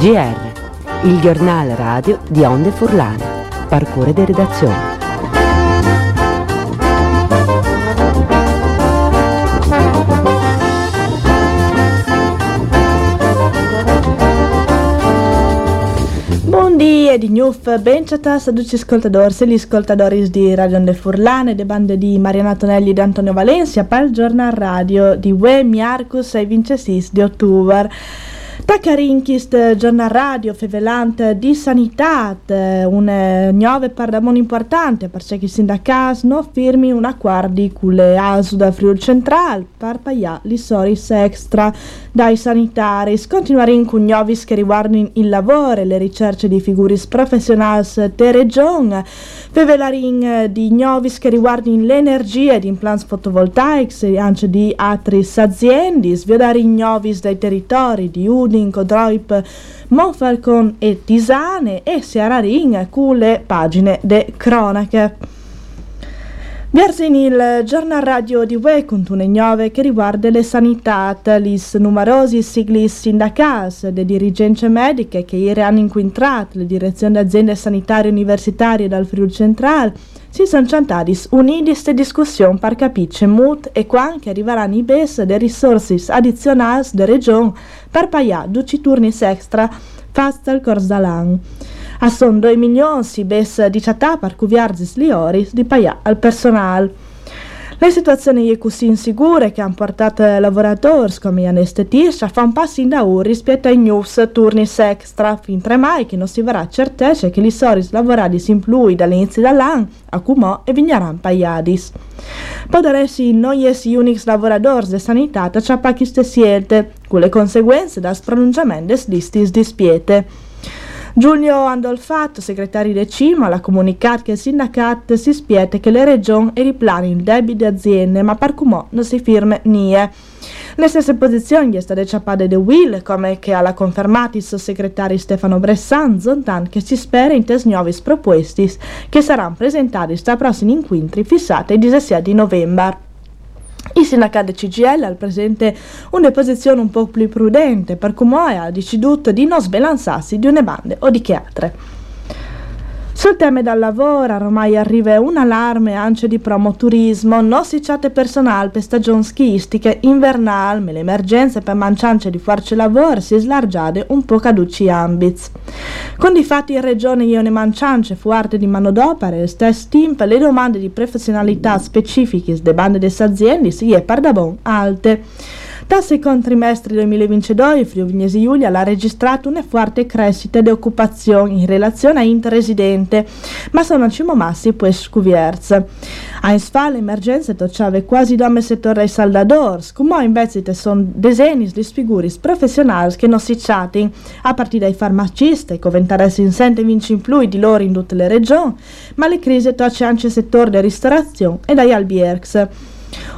GR, il giornale radio di Onde Furlane. Parcure di redazione. Dia di Gnuf, ben ciatas a tutti gli ascoltatori e gli ascoltatori di Radio Onde Furlane, de bande di Mariana Tonelli ed Antonio Valencia, per il giornale radio di Ue Miarcus e 26 di ottobre. Tacarinkist, giornale radio fevelante di sanità, un nuove parlament importante perché i sindacati non firmi un accordo con le ASU da Friul Central per pagare soris extra dai sanitari. Continuare con nuovi che riguardano il lavoro e le ricerche di figure professionali de regione, fevelarin di nuovi che riguardano l'energia ed implants fotovoltaici e anche di altre aziende, sviodare i nuovi dai territori di Udin, Codroip, Monfalcon e Tisane e Siararin con le pagine de cronache. Versin il giornale radio di UE con une nuove che riguarda le sanità, lis numerosi siglis sindacals, le dirigenze mediche che ieri hanno incontrato le direzioni di aziende sanitarie universitarie dal Friuli Centrale, si sono ciantati unidis e discussione per capire mut e quan che arriveranno i bes de risorse addizionali de regione per pagare 12 turni extra fast al corso dall'anno. A son 2 milioni si bes di città per cuviarzis lioris di pagare al personale. Le situazioni così insicure che hanno portato lavoratori come anestetisti a fare un passo in da rispetto ai news turni extra fin 3 mai che non si verrà certezza che li soris lavorati in più dall'inizio dell'anno a cumò e vigneranno paiadis. Poderesi noi essi unix lavoratori de sanità tacciapa queste scelte, con le conseguenze da spronunciamento listis dispiete. Giulio Andolfatto, segretario del CIMA, ha comunicato che il sindacato si spiete che le regioni e i piani il debito di aziende, ma per cumò non si firme nie. Le stesse posizioni è state ciappate de Will, come che ha confermato il sottosegretario Stefano Bressan, zontan che si spera in tes nuovi proposti che saranno presentati sta prossimi incontri fissati il 17 di novembre. Il sindacato CGL al presente una posizione un po' più prudente, per cui ha deciduto di non sbilanciarsi di una bande o di che altre. Sul tema del lavoro ormai arriva un allarme anche di promoturismo, non si chatte personale per stagioni schiistiche invernali, ma le emergenze per mancanza di forze lavoro si slargiate un po' caduci ambits. Con di fatti in regione io ne fu arte di manodopera e stesso tempo le domande di professionalità specifiche de bande des aziende si è bon alte. Dal secondo trimestre 2022 il Friuli Vignesi Giulia ha registrato una forte crescita di occupazione in relazione a interresidente, ma sono cimo massi poi scuvierz. A Insfa l'emergenza toccava quasi dome settore ai saldadors, come invece sono desenis di figure professionali che non si chatin, a partire dai farmacisti, che ventaresi in sente vinci in più di loro in tutte le regioni, ma le crisi tocce anche il settore della ristorazione e dai albiergs.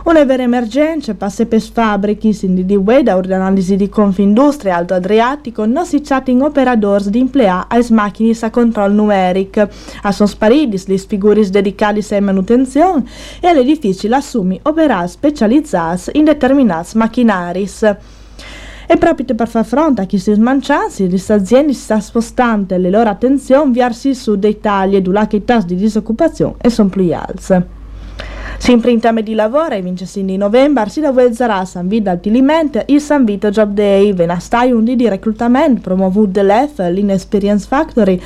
Una vera emergenza passa per fabbriche in di Weda un'analisi di Confindustria Alto Adriatico non si chatting operadors di implea a macchine a control numeric, a son sparidis li figuris dedicati a manutenzione e all'edificio l'assumi operà specializzati in determinati macchinaris. E proprio per far fronte a questi smancianzi, le aziende si sta spostando le loro attenzioni verso il sud d'Italia, dove i tassi di disoccupazione sono più alti. Sempre in tema di lavoro, il 25 di novembre si realizzerà a San Vito Altiliment il San Vito Job Day, venastai un di reclutamento promovuto dall'EF, l'Inexperience Factory,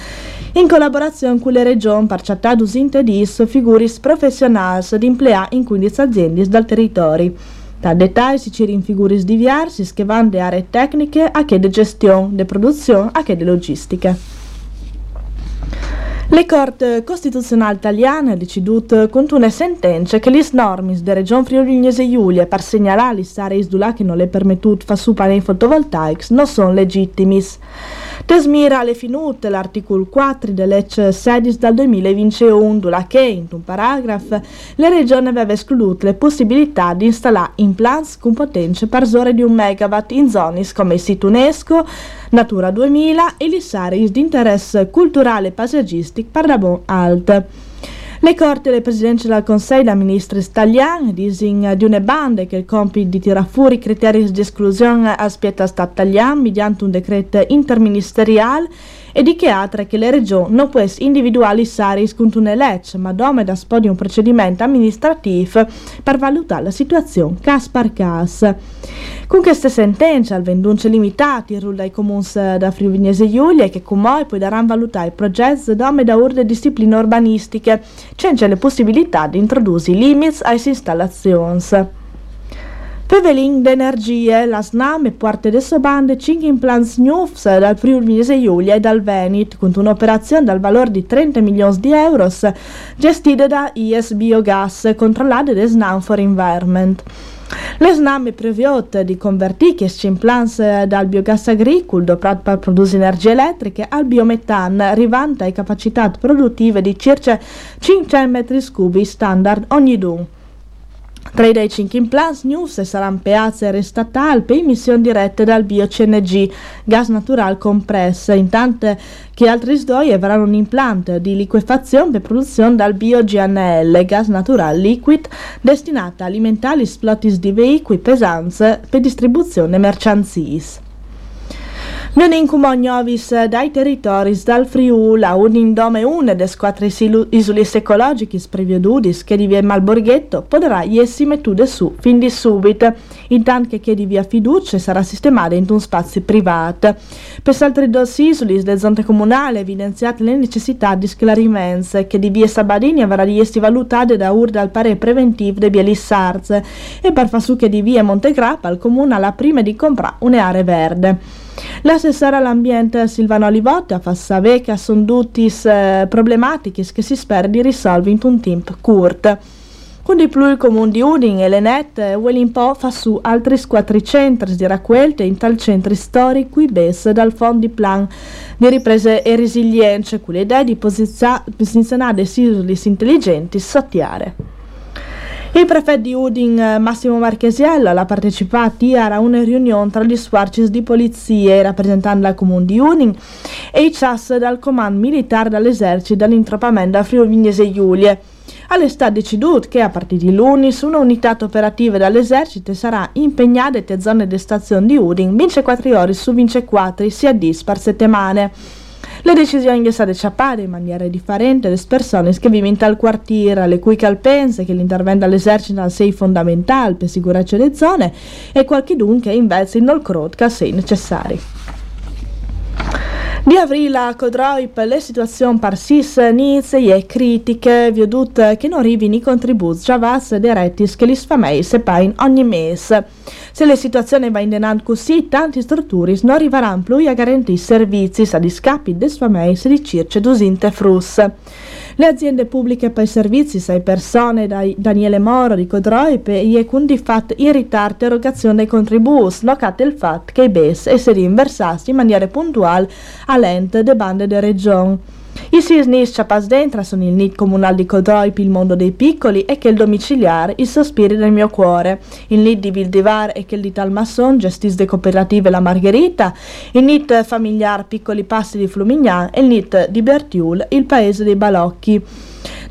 in collaborazione con le regioni per usinte di figuris professionali di implea in 15 aziende dal territorio. Da dettagli si ci figuris diversi che vanno da aree tecniche a che di gestione, di produzione a che di logistiche. Le Corte Costituzionali italiane hanno deciduto con una sentenza che le norme della Regione Friuli Giulia per segnalare le aree dove che non le permettuto fare su pannelli fotovoltaici non sono legittimi. Tesmira le finute l'articolo 4 della legge 16 dal 2021, dove che in un paragrafo le regioni aveva escluso le possibilità di installare implants con potenza per zone di un megawatt in zone come il sito UNESCO, Natura 2000 e aree di interesse culturale e paesaggistico per la Bon Alt. Le corte del Presidente del Consiglio la ministra italiana dicono di una banda che il compito di tirare fuori i criteri di esclusione aspetta Stato italiano mediante un decreto interministeriale e di che le regioni non possono individuare i sari con una legge, ma dome da un procedimento amministrativo per valutare la situazione cas per cas. Con queste sentenze, al vendunce limitati, il ruolo dai comuni da Friulignese Giulia che come poi daranno valutare i progetti dome da urde discipline urbanistiche, senza le possibilità di introdurre i limits alle installazioni. Pevelin d'Energie, la SNAM e parte adesso bande 5 implants NUFS dal Friuli Giulia e dal Veneto, con un'operazione dal valore di 30 milioni di euro gestita da IS Biogas, controllata da SNAM for Environment. Le SNAM previot di convertire questi implants dal biogas agricolo per produrre energie elettriche al biometano, arrivando a capacità produttive di circa 500 metri cubi standard ogni dun. Tra i 5 implants news saranno piazze statali per emissioni dirette dal bio-CNG, gas naturale compresso, intanto che altri sdoi avranno un impianto di liquefazione per produzione dal bio-GNL, gas naturale liquid, destinato a alimentare gli splotis di veicoli pesanti per distribuzione mercanzis. Non incumo novis dai territori dal Friula, un indome une des quattro isole ecologiche previedudis che di via Malborghetto potrà essi mettude su fin di subito, intanto che di via Fiducia sarà sistemata in un spazio privato. Per altre due isole del zonte comunale evidenziate le necessità di sclarimento che di via Sabadini avrà di essi valutate da urda al parere preventivo de Bielissarz e per far su che di via Montegrappa al comune alla prima di comprare un'area verde. L'assessore all'ambiente Silvano Olivotta fa sapere che sono tutte eh, problematiche che si spera di risolvere in un tempo corto. Con di più il comune di Udin e Lenet vuole un po' fa su altri quattro centri di raccolte in tal centri storici qui bes dal fondo di plan di riprese e resilienza con l'idea di posizionare isole intelligenti sottiare. Il prefetto di Udin, eh, Massimo Marchesiello, ha partecipato a una riunione tra gli sforzi di polizia rappresentando il comune di Udin e i CAS dal comando militare dell'esercito dall'introppamento a Friuli Vignese Giulie. All'estate deciduto che a partire di lunis una unità operativa dall'esercito sarà impegnata in zone di stazione di Udin 24 ore su 24 sia dis per settimane. Le decisioni che state acciappate in maniera differente le persone che vivono in tal quartiere, le cui calpense che l'intervento dell'esercito sia fondamentale per sicurezza delle zone e qualche dunque invece non crede che sia necessario. Di aprile a Codroip le situazioni persiste inizie e critiche, vedute che non arrivino i contributi già vasti diretti che le famiglie se pagano ogni mese. Se la situazione va in denaro così, tanti strutture non arriveranno più a garantire servizi a discapi delle famiglie di circa 200 frus. Le aziende pubbliche per i servizi, sei persone, da Daniele Moro di Codroipe, e quindi fatto in ritardo erogazione dei contributi, nocate il fatto che i BES esseri inversati in maniera puntuale all'ente de bande de regione. I Sisnis Chapas Dentra sono il NIT comunale di Codroip, il mondo dei piccoli e che il domiciliare, i sospiri del mio cuore. Il NIT di Vildivar e che il di Talmasson, gestis de cooperative La Margherita, il NIT familiar Piccoli Passi di Flumignan e il NIT di Bertiul, il paese dei balocchi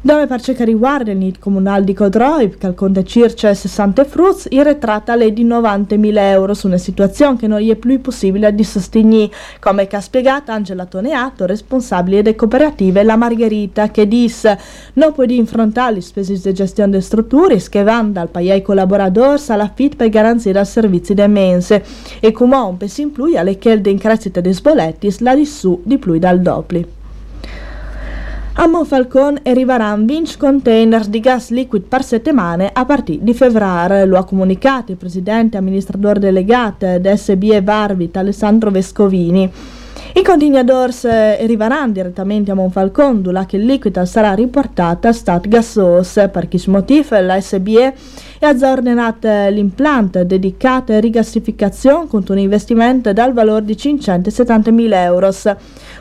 dove per riguarda il NIT comunale di Codroip, che conta circa 60 fruits, il ritratto è di 90.000 euro su una situazione che non è più possibile di sostenere, come ha spiegato Angela Toneato, responsabile delle cooperative La Margherita, che disse non può di affrontare le spese di gestione delle strutture che vanno dal paese ai collaboratori alla FIT per garanzire dei servizi de mense. E comunque si include alle chelde in crescita dei sboletti la di su di più dal A Monfalcone arriveranno 20 container di gas liquid per settimane a partire di febbraio, lo ha comunicato il presidente amministratore delegato d'SBE Varvit Alessandro Vescovini. I containadors eh, arriveranno direttamente a Monfalcone, dove che il liquido sarà riportato a Stat Gassos. Per questo motivo la SBE ha aggiornato l'impianto dedicato a rigassificazione con un investimento dal valore di 570.000 euro.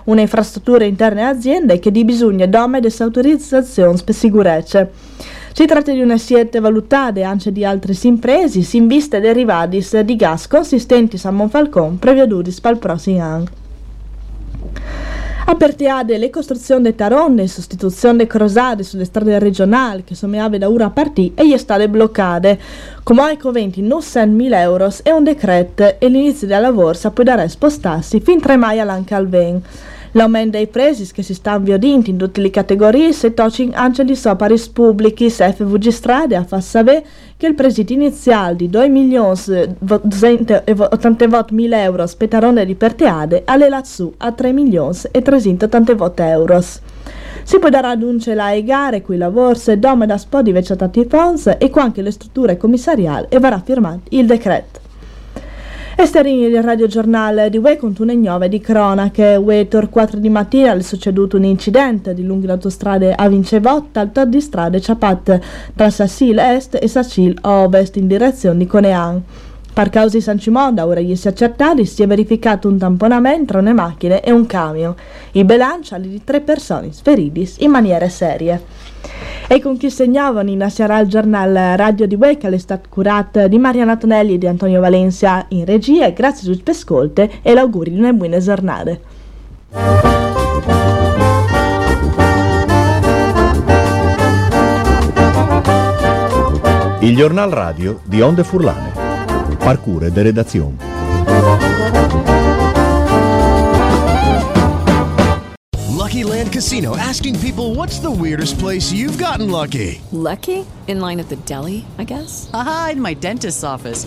Un'infrastruttura interna azienda che di bisogno dome di autorizzazione per sicurezza. Si tratta di una scelta valutata anche di altre imprese in vista dei rivadis di gas consistenti a Monfalcone preveduti per il prossimo anno. Apertiade le costruzioni de taronne, sostituzione di crosade sulle strade regionali che sommeave da ura partì e gli stade bloccate. Come ai coventi non sen 1000 euro e un decreto e l'inizio della lavoro può dare spostarsi fin tre mai all'anca al 20. L'aumento dei presi che si sta avviodint in tutte le categorie se tocin anche di soparis pubblici, FVG strade a far sapere che il presidio iniziale di 2 milioni mila euro spettarone di perteade alle lazzù a 3 milioni e 380 euro. Si può dare adunce la gare, qui lavoro, domanda spodi vecchiata tifons e qua anche le strutture commissariali e verrà firmato il decreto. Esterini del radiogiornale di UE con une 9 di cronache. UE tor 4 di mattina è succeduto un incidente di lunghe autostrade a Vincevotta al di strade Ciapat tra Sassil Est e Sassil Ovest in direzione di Conean. Per causa San Cimoda, ora gli si accertati, si è verificato un tamponamento tra una macchina e un camion. Il bilancio è di tre persone sferiti in maniera serie. E con chi segnavano in nascerà il giornale Radio di Wake all'estate curata di Mariana Tonelli e di Antonio Valencia in regia. Grazie a tutti per ascolto e l'auguri di una buona giornata. Il giornal radio di Onde Furlane. Parcure de redazione. Lucky Land Casino asking people what's the weirdest place you've gotten lucky? Lucky? In line at the deli, I guess? Aha, in my dentist's office.